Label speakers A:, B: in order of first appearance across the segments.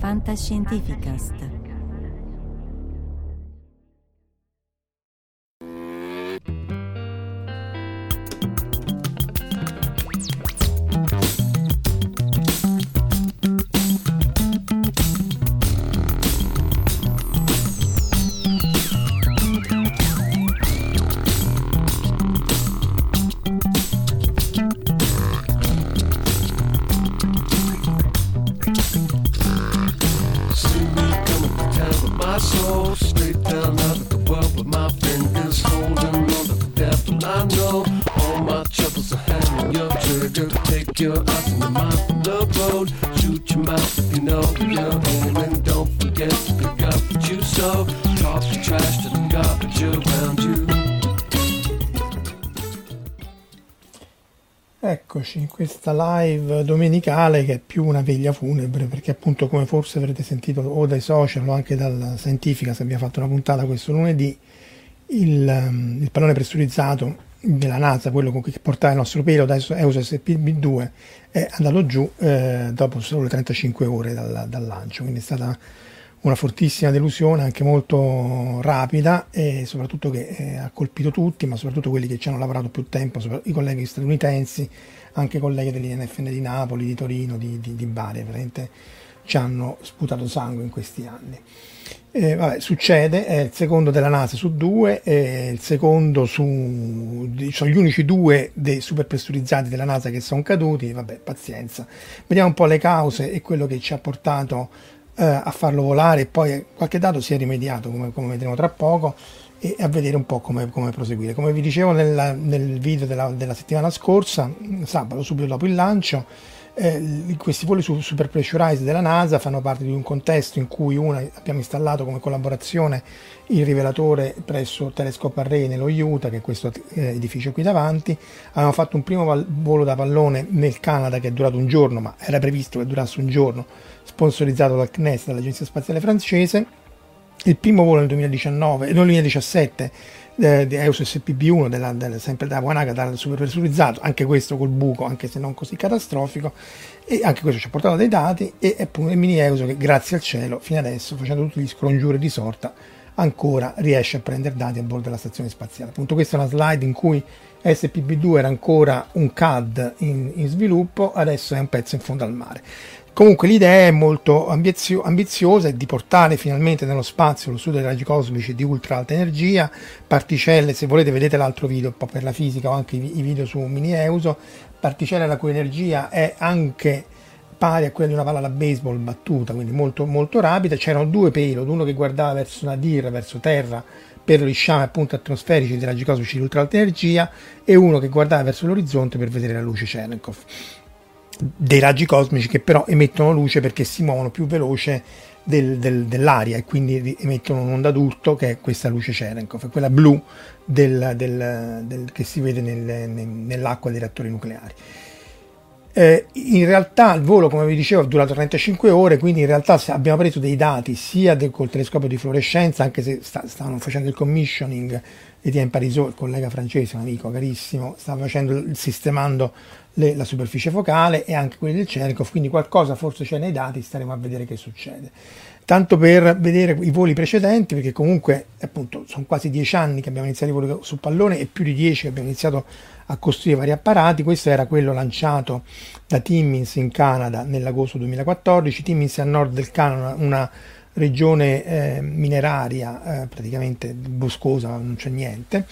A: Fantascientificast.
B: Eccoci, questa live domenicale che è più una veglia funebre perché appunto come forse avrete sentito o dai social o anche dalla Scientifica se abbiamo fatto una puntata questo lunedì il, ehm, il pallone pressurizzato della NASA, quello con cui portava il nostro pelo da EUS SPB2 è andato giù eh, dopo solo 35 ore dal, dal lancio, quindi è stata una fortissima delusione, anche molto rapida e soprattutto che eh, ha colpito tutti, ma soprattutto quelli che ci hanno lavorato più tempo, i colleghi statunitensi, anche i colleghi dell'INFN di Napoli, di Torino, di, di, di Bari, veramente ci hanno sputato sangue in questi anni. Eh, vabbè, succede, è il secondo della NASA su due, è il secondo su... sono gli unici due dei super pressurizzati della NASA che sono caduti, vabbè, pazienza. Vediamo un po' le cause e quello che ci ha portato eh, a farlo volare e poi qualche dato si è rimediato, come, come vedremo tra poco, e a vedere un po' come, come proseguire. Come vi dicevo nella- nel video della, della settimana scorsa, sabato, subito dopo il lancio, eh, questi voli su super pressurized della NASA fanno parte di un contesto in cui una, abbiamo installato come collaborazione il rivelatore presso Telescope Array nello Utah, che è questo eh, edificio qui davanti. Avevamo fatto un primo val- volo da pallone nel Canada che è durato un giorno, ma era previsto che durasse un giorno, sponsorizzato dal CNES, dall'Agenzia Spaziale Francese. Il primo volo nel 2019, nel 2017 eh, di EUS SPB1, della, della- sempre da Wanaga, dal superpressurizzato, anche questo col buco, anche se non così catastrofico, e anche questo ci ha portato dei dati, e appunto il mini EUS che grazie al cielo, fino adesso, facendo tutti gli scongiuri di sorta, ancora riesce a prendere dati a bordo della stazione spaziale. Appunto questa è una slide in cui SPB2 era ancora un CAD in, in sviluppo, adesso è un pezzo in fondo al mare. Comunque l'idea è molto ambizio- ambiziosa, è di portare finalmente nello spazio lo studio dei raggi cosmici di ultra alta energia, particelle, se volete vedete l'altro video un po' per la fisica o anche i, video su Mini Euso, particelle la cui energia è anche pari a quella di una palla da baseball battuta, quindi molto, molto rapida. C'erano due payload, uno che guardava verso Nadir, verso terra, per gli sciami appunto atmosferici dei raggi cosmici di ultra alta energia, e uno che guardava verso l'orizzonte per vedere la luce Cherenkov dei raggi cosmici che però emettono luce perché si muovono più veloce del- del- dell'aria e quindi emettono un'onda d'urto che è questa luce Cherenkov, quella blu del- che si vede nel- nel- nell'acqua dei reattori nucleari. Eh, in realtà il volo, come vi dicevo, è durato 35 ore, quindi in realtà abbiamo preso dei dati sia del, col telescopio di fluorescenza, anche se sta- stavano facendo il commissioning, Etienne Parisot, il collega francese, un amico carissimo, stava facendo, sistemando le- la superficie focale e anche quelli del Cherenkov, quindi qualcosa forse c'è nei dati, staremo a vedere che succede. Tanto per vedere i voli precedenti, perché comunque appunto sono quasi dieci anni che abbiamo iniziato i voli su pallone e più di dieci che abbiamo iniziato a costruire vari apparati. Questo era quello lanciato da Timmins in Canada nell'agosto 2014. Timmins è a nord del Canada, una regione eh, mineraria eh, praticamente boscosa, non c'è niente.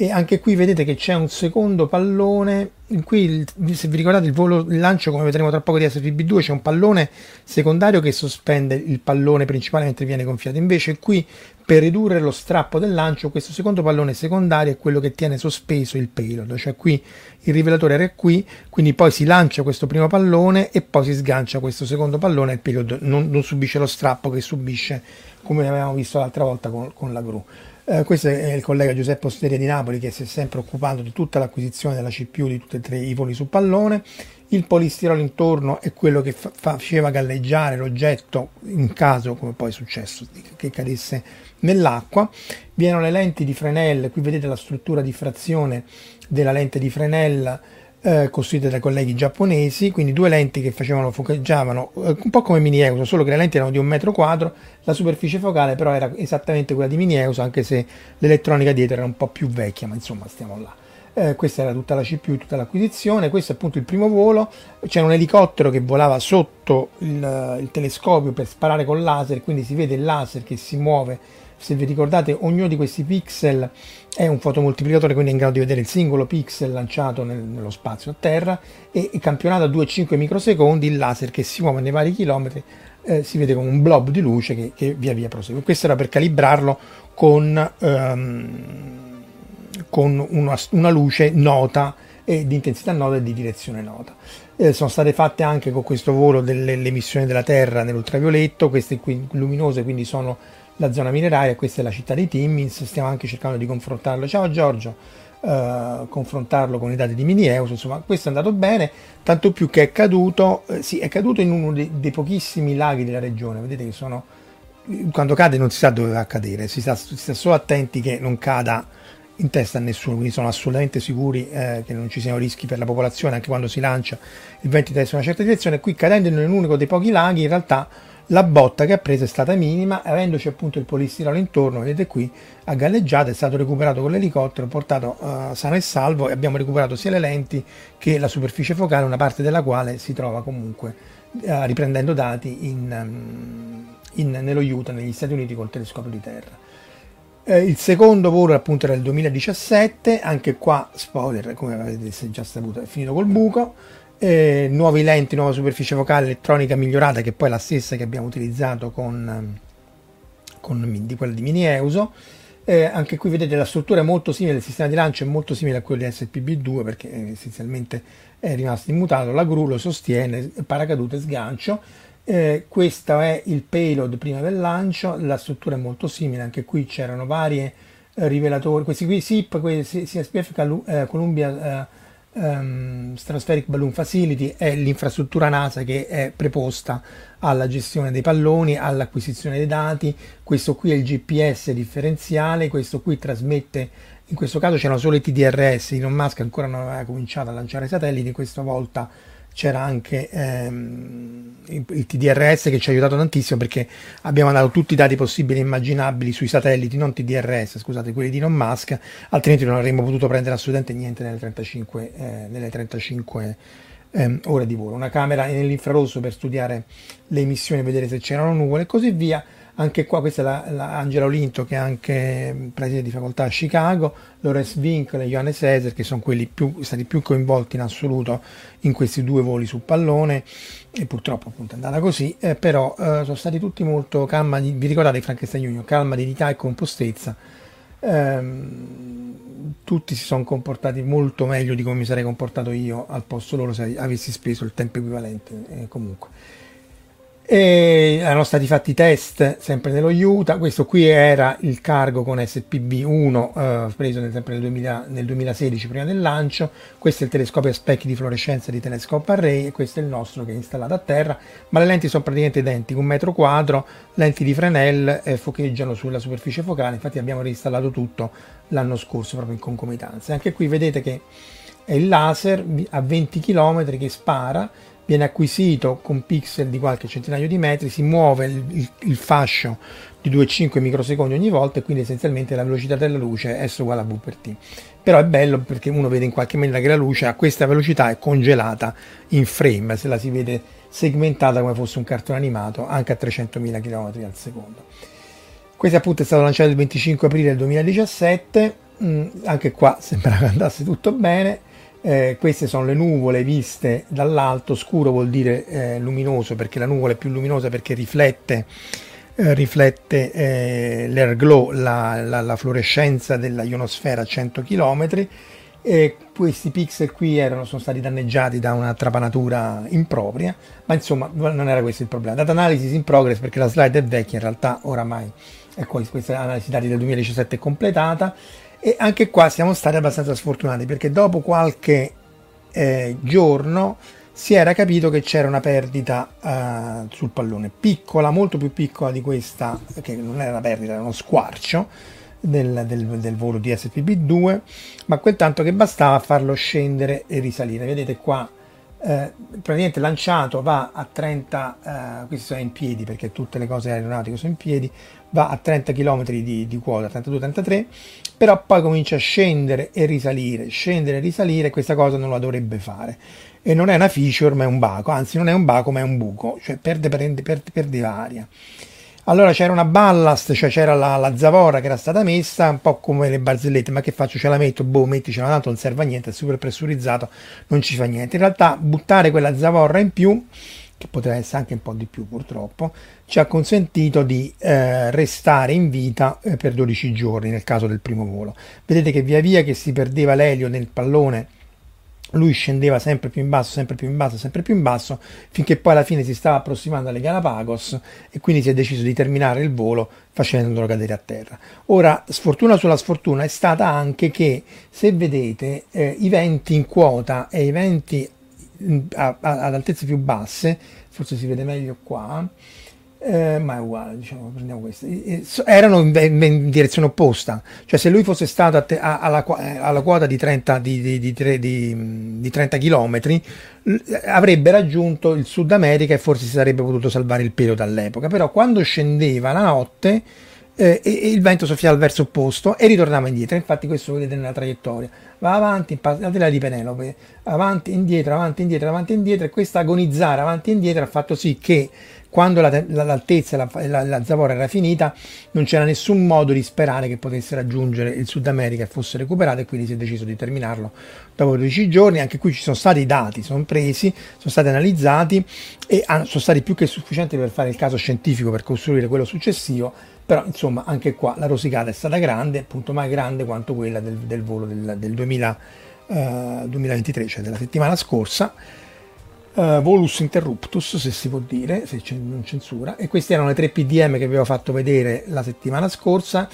B: E anche qui vedete che c'è un secondo pallone. Il- se vi ricordate, il, volo, il lancio, come vedremo tra poco di SFB2, c'è un pallone secondario che sospende il pallone principale mentre viene gonfiato. Invece, qui per ridurre lo strappo del lancio, questo secondo pallone secondario è quello che tiene sospeso il payload, cioè qui il rivelatore era qui, quindi poi si lancia questo primo pallone e poi si sgancia questo secondo pallone e il payload non, non subisce lo strappo che subisce come avevamo visto l'altra volta con, con la gru. Eh, questo è il collega Giuseppe Osteria di Napoli che si è sempre occupato di tutta l'acquisizione della CPU di tutti e tre i voli su pallone. Il polistirolo intorno è quello che fa- faceva galleggiare l'oggetto in caso, come poi è successo, che cadesse nell'acqua. Vi erano le lenti di Fresnel, qui vedete la struttura di frazione della lente di Fresnel eh, costruite dai colleghi giapponesi, quindi due lenti che facevano, foceggiavano eh, un po' come mini EUSO, solo che le lenti erano di un metro quadro, la superficie focale però era esattamente quella di mini EUSO, anche se l'elettronica dietro era un po' più vecchia, ma insomma stiamo là. Eh, questa era tutta la CPU, tutta l'acquisizione, questo è appunto il primo volo, c'era un elicottero che volava sotto il, il telescopio per sparare con laser, quindi si vede il laser che si muove se vi ricordate ognuno di questi pixel è un fotomoltiplicatore quindi è in grado di vedere il singolo pixel lanciato nel, nello spazio a terra e, campionato a 2-5 microsecondi il laser che si muove nei vari chilometri eh, si vede come un blob di luce che, che, via via prosegue. Questo era per calibrarlo con, um, con una, una, luce nota e di intensità nota e di direzione nota. Eh, sono state fatte anche con questo volo delle emissioni della Terra nell'ultravioletto queste qui luminose quindi sono la zona mineraria, questa è la città di Timmins, stiamo anche cercando di confrontarlo. Ciao Giorgio, eh, confrontarlo con i dati di Minieus, insomma questo è andato bene, tanto più che è caduto, eh, sì, è caduto in uno dei, dei, pochissimi laghi della regione, vedete che sono, quando cade non si sa dove va a cadere, si sta, si sta solo attenti che non cada in testa a nessuno, quindi sono assolutamente sicuri eh, che non ci siano rischi per la popolazione anche quando si lancia il vento in una certa direzione. Qui cadendo in un unico dei pochi laghi, in realtà la botta che ha preso è stata minima, avendoci appunto il polistirolo intorno, vedete qui, a galleggiata, è stato recuperato con l'elicottero, portato uh, sano e salvo e abbiamo recuperato sia le lenti che la superficie focale, una parte della quale si trova comunque uh, riprendendo dati in, um, in, nello Utah, negli Stati Uniti, col telescopio di terra. Eh, il secondo volo appunto era il 2017, anche qua, spoiler, come avete già saputo, è finito col buco eh, nuovi lenti, nuova superficie focale, elettronica migliorata che poi è la stessa che abbiamo utilizzato con, con di quella di Mini Euso. Eh, anche qui vedete la struttura è molto simile, il sistema di lancio è molto simile a quello di SPB2 perché eh, essenzialmente è rimasto immutato, la gru lo sostiene, paracadute sgancio. Eh, questo è il payload prima del lancio, la struttura è molto simile, anche qui c'erano varie eh, rivelatori, questi qui SIP, questi CSPF eh, Columbia um, Stratospheric Balloon Facility è l'infrastruttura NASA che è preposta alla gestione dei palloni, all'acquisizione dei dati. Questo qui è il GPS differenziale, questo qui trasmette, in questo caso c'erano solo i TDRS, Elon Musk ancora non aveva cominciato a lanciare satelliti, questa volta c'era anche ehm, il TDRS che ci ha aiutato tantissimo perché abbiamo dato tutti i dati possibili e immaginabili sui satelliti, non TDRS, scusate, quelli di Elon Musk, altrimenti non avremmo potuto prendere assolutamente niente nelle 35, eh, nelle 35 ehm, ore di volo. Una camera nell'infrarosso per studiare le emissioni, vedere se c'erano nuvole e così via anche qua questa è la, la Angela Olinto che è anche preside di facoltà a Chicago, Lorenz Winkler e Johannes Eser che sono quelli più, stati più coinvolti in assoluto in questi due voli su pallone e purtroppo appunto è andata così, eh, però eh, sono stati tutti molto calma, vi ricordate Frankenstein Union, calma, dignità e compostezza. Ehm, tutti si sono comportati molto meglio di come mi sarei comportato io al posto loro se avessi speso il tempo equivalente eh, comunque. E erano stati fatti test sempre nello Utah. Questo qui era il cargo con SPB1 eh, preso nel, sempre nel, 2000, nel, 2016 prima del lancio. Questo è il telescopio a specchi di fluorescenza di Telescope Array e questo è il nostro che è installato a terra. Ma le lenti sono praticamente identiche, un metro quadro, lenti di Fresnel eh, focheggiano sulla superficie focale. Infatti abbiamo reinstallato tutto l'anno scorso proprio in concomitanza. Anche qui vedete che è il laser a 20 km che spara viene acquisito con pixel di qualche centinaio di metri, si muove il, il, il fascio di 2,5 microsecondi ogni volta e quindi essenzialmente la velocità della luce è S uguale a V per T. Però è bello perché uno vede in qualche maniera che la luce a questa velocità è congelata in frame, se la si vede segmentata come fosse un cartone animato anche a 300.000 km al secondo. Questo appunto è stato lanciato il 25 aprile del 2017, mm, anche qua sembra che andasse tutto bene eh, queste sono le nuvole viste dall'alto, scuro vuol dire eh, luminoso perché la nuvola è più luminosa perché riflette, eh, riflette eh, l'air glow, la, la, la, fluorescenza della ionosfera a 100 km e questi pixel qui erano, sono stati danneggiati da una trapanatura impropria, ma insomma non era questo il problema. Data analysis in progress perché la slide è vecchia, in realtà oramai ecco, questa analisi dati del 2017 è completata e anche qua siamo stati abbastanza sfortunati perché dopo qualche eh, giorno si era capito che c'era una perdita eh, sul pallone, piccola, molto più piccola di questa, che non era una perdita, era uno squarcio, del, del, del volo di SPB2, ma quel tanto che bastava farlo scendere e risalire. Vedete qua eh, praticamente lanciato va a 30, eh, questi sono in piedi perché tutte le cose aeronautiche sono in piedi, va a 30 km di, di quota, 32-33, però poi comincia a scendere e risalire, scendere e risalire, questa cosa non la dovrebbe fare. E non è una feature ma è un baco, anzi non è un baco ma è un buco, cioè perde, perde, perde, perde aria. Allora c'era una ballast, cioè c'era la, la, zavorra che era stata messa, un po' come le barzellette, ma che faccio? Ce la metto, boh, metticela, tanto non serve a niente, è super pressurizzato, non ci fa niente. In realtà buttare quella zavorra in più, che poteva essere anche un po' di più purtroppo, ci ha consentito di eh, restare in vita eh, per 12 giorni nel caso del primo volo. Vedete che via via che si perdeva l'elio nel pallone lui scendeva sempre più in basso, sempre più in basso, sempre più in basso, finché poi alla fine si stava approssimando alle Galapagos e quindi si è deciso di terminare il volo facendolo cadere a terra. Ora, sfortuna sulla sfortuna è stata anche che, se vedete, eh, i venti in quota e i venti a, a, ad altezze più basse, forse si vede meglio qua, eh, ma è uguale, diciamo, prendiamo questo. Erano in, in, direzione opposta, cioè se lui fosse stato te, a, alla, eh, alla, quota di 30, di, di, di, di 30 km, avrebbe raggiunto il Sud America e forse si sarebbe potuto salvare il pelo dall'epoca. Però quando scendeva la notte eh, e, e il vento soffiava al verso opposto e ritornava indietro. Infatti, questo lo vedete nella traiettoria. Va avanti, la tela di Penelope, avanti, indietro, avanti, indietro, avanti, indietro, e questo agonizzare avanti e indietro ha fatto sì che quando la, la, l'altezza e la, la, zavorra era finita non c'era nessun modo di sperare che potesse raggiungere il Sud America e fosse recuperato e quindi si è deciso di terminarlo dopo 12 giorni anche qui ci sono stati i dati sono presi sono stati analizzati e sono stati più che sufficienti per fare il caso scientifico per costruire quello successivo però insomma anche qua la rosicata è stata grande appunto mai grande quanto quella del, del volo del, del 2000, uh, 2023 cioè della settimana scorsa. Uh, volus interruptus, se si può dire, se c'è non censura, e queste erano le tre PDM che vi avevo fatto vedere la settimana scorsa,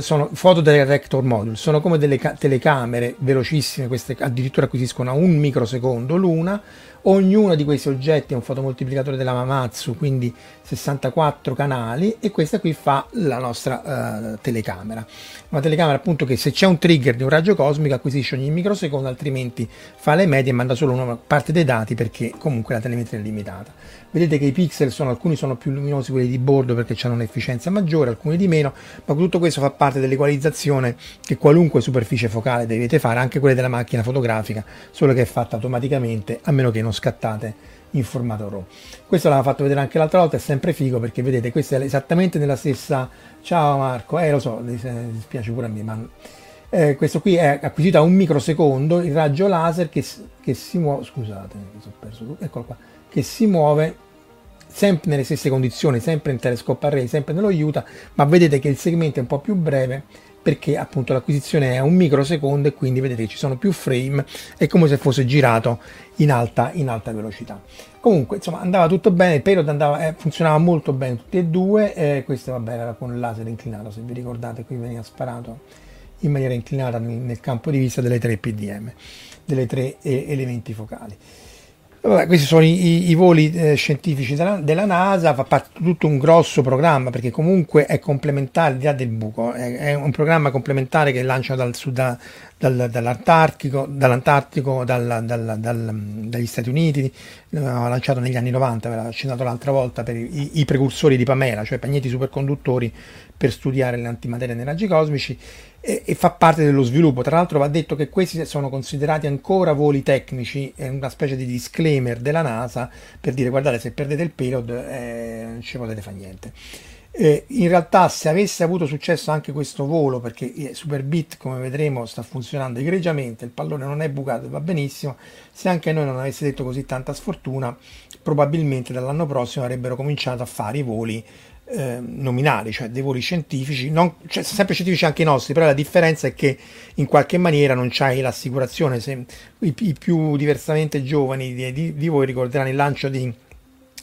B: sono foto del rector module, sono come delle telecamere velocissime, queste addirittura acquisiscono a un microsecondo l'una, Ognuno di questi oggetti è un fotomoltiplicatore della Mamatsu, quindi 64 canali e questa qui fa la nostra uh, telecamera. Una telecamera appunto che se c'è un trigger di un raggio cosmico acquisisce ogni microsecondo, altrimenti fa le medie e manda solo una parte dei dati perché comunque la telemetria è limitata. Vedete che i pixel sono, alcuni sono più luminosi quelli di bordo perché hanno un'efficienza maggiore, alcuni di meno, ma tutto questo fa parte dell'equalizzazione che qualunque superficie focale dovete fare, anche quelle della macchina fotografica, solo che è fatta automaticamente, a meno che non scattate in formato RAW. Questo l'aveva fatto vedere anche l'altra volta, è sempre figo perché vedete, questo è esattamente nella stessa... Ciao Marco, eh lo so, mi dispiace pure a me, ma... Eh, questo qui è acquisito a un microsecondo, il raggio laser che, che si muove, scusate, perso, eccolo qua, che si muove sempre nelle stesse condizioni, sempre in telescope array, sempre nello Utah, ma vedete che il segmento è un po' più breve perché appunto l'acquisizione è a un microsecondo e quindi vedete ci sono più frame, è come se fosse girato in alta, in alta velocità. Comunque insomma andava tutto bene, il payload andava, eh, funzionava molto bene tutti e due, eh, questo vabbè era con il laser inclinato, se vi ricordate qui veniva sparato in maniera inclinata nel, nel campo di vista delle tre PDM, delle tre eh, elementi focali. Vabbè, questi sono i, i voli eh, scientifici della, della, NASA, fa parte di tutto un grosso programma perché comunque è complementare, al di là del buco, è, è un programma complementare che lancia dal sud, dal, dall'Antartico, dall'Antartico dal, dal, dagli Stati Uniti, l'aveva lanciato negli anni 90, aveva accennato l'altra volta per i, i precursori di Pamela, cioè pagnetti superconduttori per studiare le antimaterie nei raggi cosmici e, e, fa parte dello sviluppo. Tra l'altro va detto che questi sono considerati ancora voli tecnici, è una specie di disclaimer della NASA per dire guardate se perdete il payload eh, non ci potete fare niente. Eh, in realtà se avesse avuto successo anche questo volo, perché eh, Superbit come vedremo sta funzionando egregiamente, il pallone non è bucato va benissimo, se anche noi non avesse detto così tanta sfortuna, probabilmente dall'anno prossimo avrebbero cominciato a fare i voli eh, nominali, cioè dei voli scientifici, non, cioè, sempre scientifici anche i nostri, però la differenza è che in qualche maniera non c'hai l'assicurazione, se, i, i, più diversamente giovani di, di, di voi ricorderanno il lancio di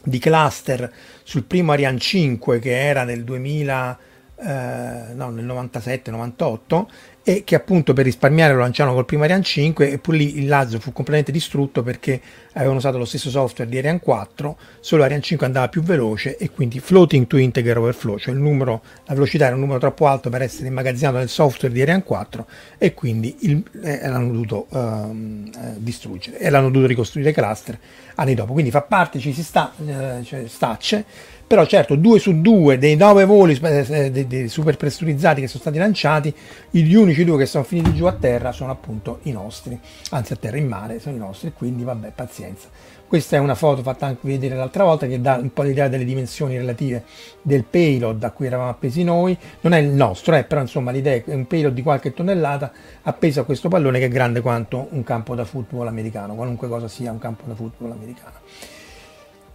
B: di cluster sul primo Ariane 5 che era nel 2000 eh, no, nel 97-98 e che appunto per risparmiare lo lanciarono col primo Ariane 5 e poi lì il Lazio fu completamente distrutto perché avevano usato lo stesso software di Ariane 4, solo Ariane 5 andava più veloce e quindi floating to integer overflow, cioè numero, la velocità era un numero troppo alto per essere immagazzinato nel software di Ariane 4 e quindi il, eh, l'hanno dovuto uh, distruggere e l'hanno dovuto ricostruire cluster anni dopo. Quindi fa parte, ci si sta, eh, cioè, stacce però certo due su due dei nove voli eh, eh, super pressurizzati che sono stati lanciati gli unici due che sono finiti giù a terra sono appunto i nostri. Anzi a terra in mare sono i nostri quindi vabbè pazienza. Questa è una foto fatta anche vedere l'altra volta che dà un po' l'idea delle dimensioni relative del payload a cui eravamo appesi noi. Non è il nostro eh, però insomma l'idea è un payload di qualche tonnellata appeso a questo pallone che è grande quanto un campo da football americano qualunque cosa sia un campo da football americano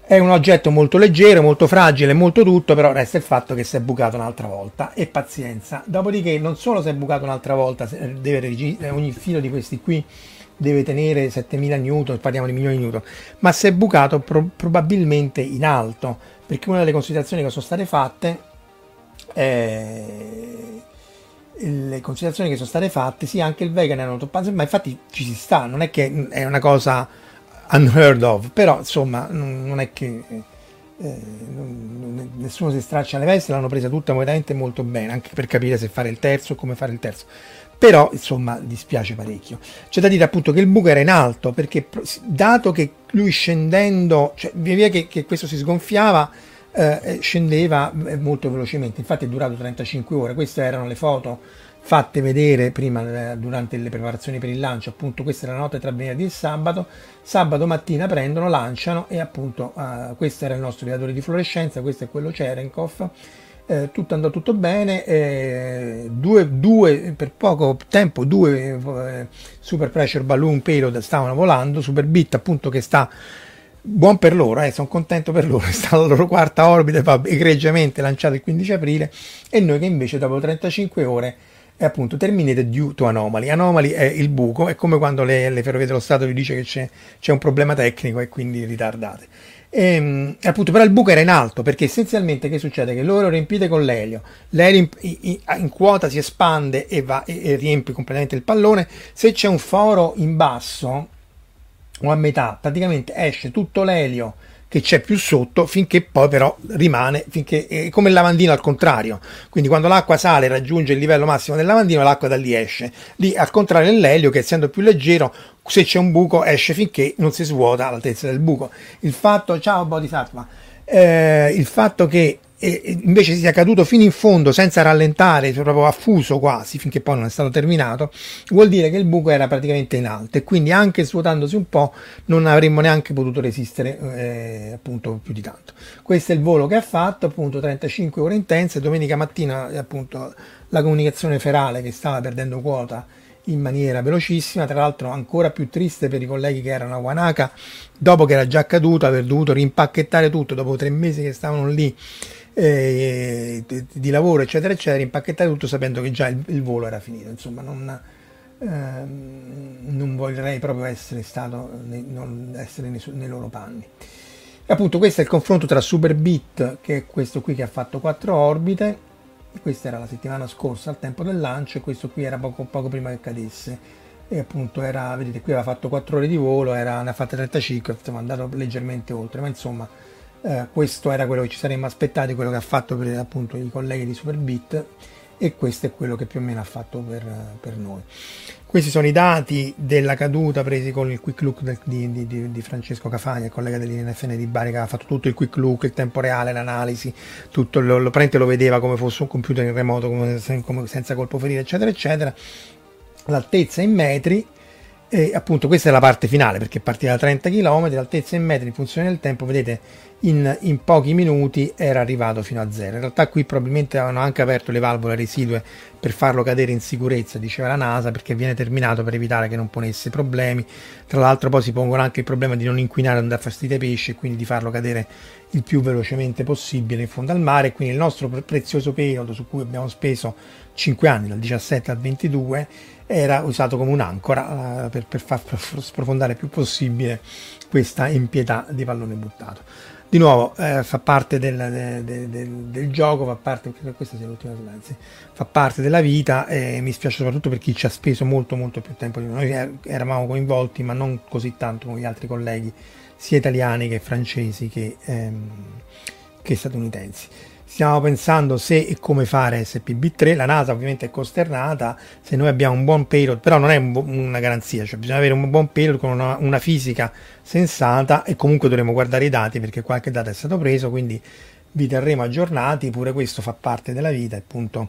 B: è un oggetto molto leggero, molto fragile, molto tutto, però resta il fatto che si è bucato un'altra volta e pazienza. Dopodiché non solo si è bucato un'altra volta, deve, ogni filo di questi qui deve tenere 7000 newton, parliamo di milioni di newton, ma si è bucato pro- probabilmente in alto, perché una delle considerazioni che sono state fatte eh, le considerazioni che sono state fatte, sì, anche il vegan erano toppato, ma infatti ci si sta, non è che è una cosa unheard of, però insomma non è che eh, nessuno si straccia le vesti, l'hanno presa tutta veramente molto bene, anche per capire se fare il terzo o come fare il terzo. Però insomma dispiace parecchio. C'è da dire appunto che il buco era in alto perché dato che lui scendendo, cioè via via che, che questo si sgonfiava, eh, scendeva eh, molto velocemente. Infatti è durato 35 ore. Queste erano le foto fatte vedere prima eh, durante le preparazioni per il lancio, appunto questa è la notte tra venerdì e sabato, sabato mattina prendono, lanciano e appunto uh, questo era il nostro viatore di fluorescenza, questo è quello Cherenkov, eh, tutto andò tutto bene, eh, due, due, per poco tempo due eh, super pressure balloon payload stavano volando, super bit appunto che sta buon per loro, eh, sono contento per loro, è stata la loro quarta orbita, egregiamente lanciata il 15 aprile e noi che invece dopo 35 ore è appunto terminated due to anomaly. Anomaly è il buco, è come quando le, le ferrovie dello Stato vi dice che c'è, c'è, un problema tecnico e quindi ritardate. E, ehm, appunto, però il buco era in alto perché essenzialmente che succede? Che loro riempite con l'elio, l'elio in, in, in quota si espande e, va, e, e riempie completamente il pallone. Se c'è un foro in basso o a metà, praticamente esce tutto l'elio che c'è più sotto finché poi però rimane finché è come il lavandino al contrario. Quindi quando l'acqua sale raggiunge il livello massimo del lavandino l'acqua da lì esce. Lì al contrario nell'elio che essendo più leggero se c'è un buco esce finché non si svuota all'altezza del buco. Il fatto ciao Bodhisattva eh, il fatto che e invece sia caduto fino in fondo senza rallentare, proprio affuso quasi finché poi non è stato terminato, vuol dire che il buco era praticamente in alto e quindi anche svuotandosi un po' non avremmo neanche potuto resistere eh, appunto più di tanto. Questo è il volo che ha fatto, appunto 35 ore intense, domenica mattina appunto la comunicazione ferale che stava perdendo quota in maniera velocissima, tra l'altro ancora più triste per i colleghi che erano a Wanaka, dopo che era già accaduto, aver dovuto rimpacchettare tutto dopo tre mesi che stavano lì eh, di, di, lavoro, eccetera, eccetera, impacchettare tutto sapendo che già il, il volo era finito. Insomma, non, ehm, non vorrei proprio essere stato nei, non essere nei, nei, loro panni. E appunto, questo è il confronto tra Superbit, che è questo qui che ha fatto quattro orbite. Questa era la settimana scorsa al tempo del lancio, e questo qui era poco, poco prima che cadesse e appunto era, vedete qui aveva fatto 4 ore di volo, era, ne ha fatte 35, insomma è andato leggermente oltre, ma insomma eh, questo era quello che ci saremmo aspettati, quello che ha fatto per appunto i colleghi di Superbit e questo è quello che più o meno ha fatto per, per noi. Questi sono i dati della caduta presi con il quick look del, di, di, di, Francesco Cafagna, il collega dell'INFN di Bari, che ha fatto tutto il quick look, il tempo reale, l'analisi, tutto lo, lo, lo vedeva come fosse un computer in remoto, come, come, senza colpo ferire, eccetera, eccetera. L'altezza in metri, e appunto questa è la parte finale perché partiva da 30 km, l'altezza in metri in funzione del tempo, vedete in, in, pochi minuti era arrivato fino a zero. In realtà qui probabilmente avevano anche aperto le valvole residue per farlo cadere in sicurezza, diceva la NASA, perché viene terminato per evitare che non ponesse problemi. Tra l'altro poi si pongono anche il problema di non inquinare, non dar fastidio ai pesci e quindi di farlo cadere il più velocemente possibile in fondo al mare. Quindi il nostro prezioso periodo su cui abbiamo speso 5 anni, dal 17 al 22, era usato come un'ancora uh, per, per far sprofondare il più possibile questa impietà di pallone buttato. di nuovo eh, fa parte del, del, del, del, gioco, fa parte, questa sia l'ultima slide, fa parte della vita e mi spiace soprattutto per chi ci ha speso molto molto più tempo di noi, noi eravamo coinvolti ma non così tanto come gli altri colleghi sia italiani che francesi che, ehm, che statunitensi. Stiamo pensando se e come fare SPB3, la NASA ovviamente è costernata, se noi abbiamo un buon payload, però non è un, una garanzia, cioè bisogna avere un buon payload con una, una fisica sensata e comunque dovremo guardare i dati perché qualche dato è stato preso, quindi vi terremo aggiornati, pure questo fa parte della vita appunto.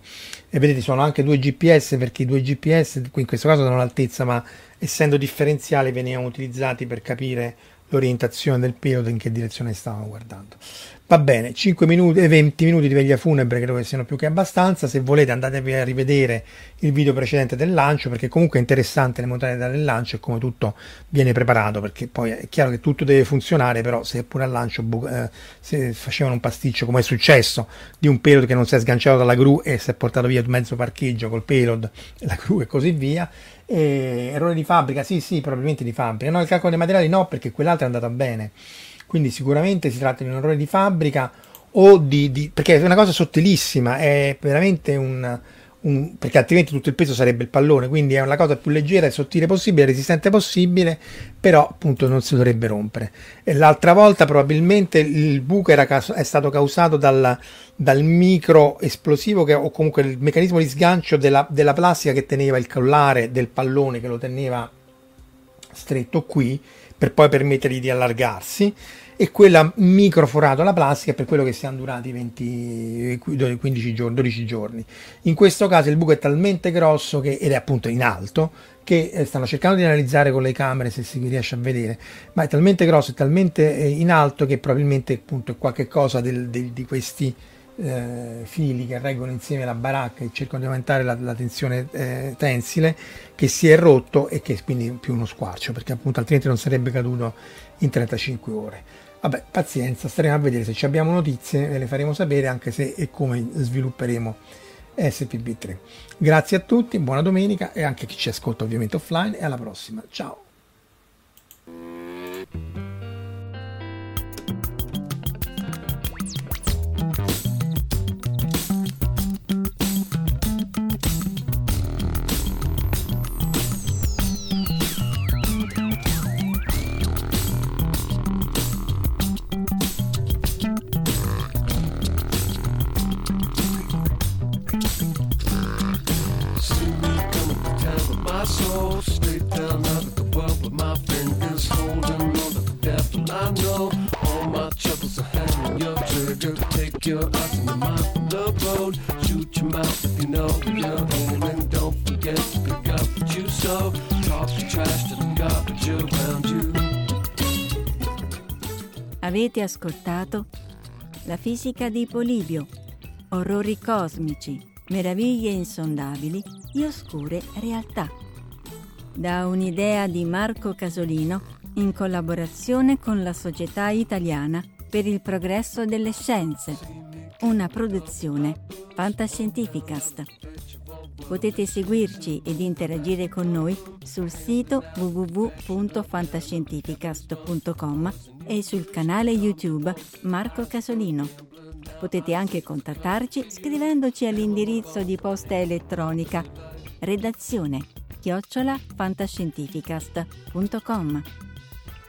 B: E vedete sono anche due GPS perché i due GPS in questo caso danno l'altezza ma essendo differenziali venivano utilizzati per capire l'orientazione del periodo in che direzione stavano guardando. Va bene, 5 minuti e 20 minuti di veglia funebre credo che siano più che abbastanza. Se volete andatevi a rivedere il video precedente del lancio perché comunque è interessante le modalità del lancio e come tutto viene preparato perché poi è chiaro che tutto deve funzionare, però se pure al lancio eh, se facevano un pasticcio come è successo di un payload che non si è sganciato dalla gru e si è portato via mezzo parcheggio col payload, la gru e così via. E errore di fabbrica, sì, sì, probabilmente di fabbrica. No, il calcolo dei materiali no, perché quell'altro è andata bene. Quindi sicuramente si tratta di un errore di fabbrica o di, di perché è una cosa sottilissima, è veramente un, un, perché altrimenti tutto il peso sarebbe il pallone, quindi è una cosa più leggera e sottile possibile, resistente possibile, però appunto non si dovrebbe rompere. E l'altra volta probabilmente il buco era, è stato causato dal, dal micro esplosivo che, o comunque il meccanismo di sgancio della, della plastica che teneva il collare del pallone che lo teneva stretto qui per poi permettergli di allargarsi e quella microforato alla plastica per quello che siano durati 20, 15 giorni, 12 giorni. In questo caso il buco è talmente grosso che, ed è appunto in alto che eh, stanno cercando di analizzare con le camere se si riesce a vedere, ma è talmente grosso e talmente eh, in alto che probabilmente appunto è qualche cosa del, del, di questi eh, fili che reggono insieme la baracca e cercano di aumentare la, la tensione eh, tensile che si è rotto e che quindi più uno squarcio perché appunto altrimenti non sarebbe caduto in 35 ore. Vabbè, pazienza, staremo a vedere se ci abbiamo notizie, ve le faremo sapere anche se e come svilupperemo SPB3. Grazie a tutti, buona domenica e anche chi ci ascolta ovviamente offline e alla prossima. Ciao! Your eyes and your mind from the road. Shoot your mouth if you know you're aiming. Don't forget to pick up what you sow. Talk the trash to the garbage around you. Avete ascoltato La fisica di Polibio, orrori cosmici, meraviglie insondabili e oscure realtà. Da un'idea di Marco Casolino in collaborazione con la Società Italiana per il progresso delle scienze, una produzione Fantascientificast. Potete seguirci ed interagire con noi sul sito www.fantascientificast.com e sul canale YouTube Marco Casolino. Potete anche contattarci scrivendoci all'indirizzo di posta elettronica redazione chiocciola fantascientificast.com.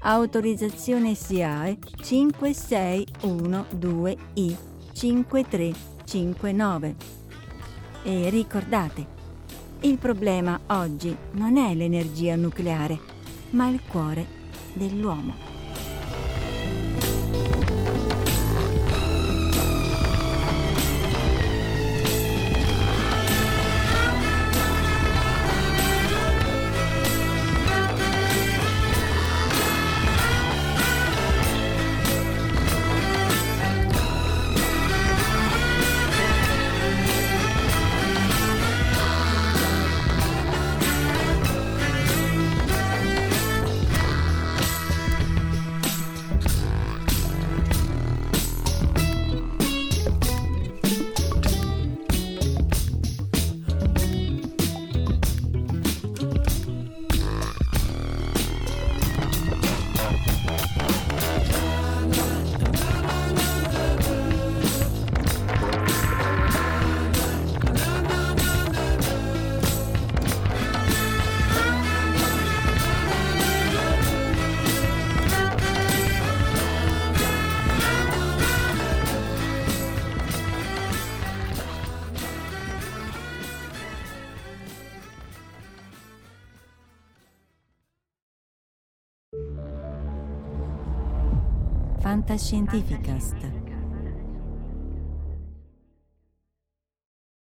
B: Autorizzazione SIAE 5612I 5359. E ricordate, il problema oggi non è l'energia nucleare, ma il cuore dell'uomo.
C: Fantascientificast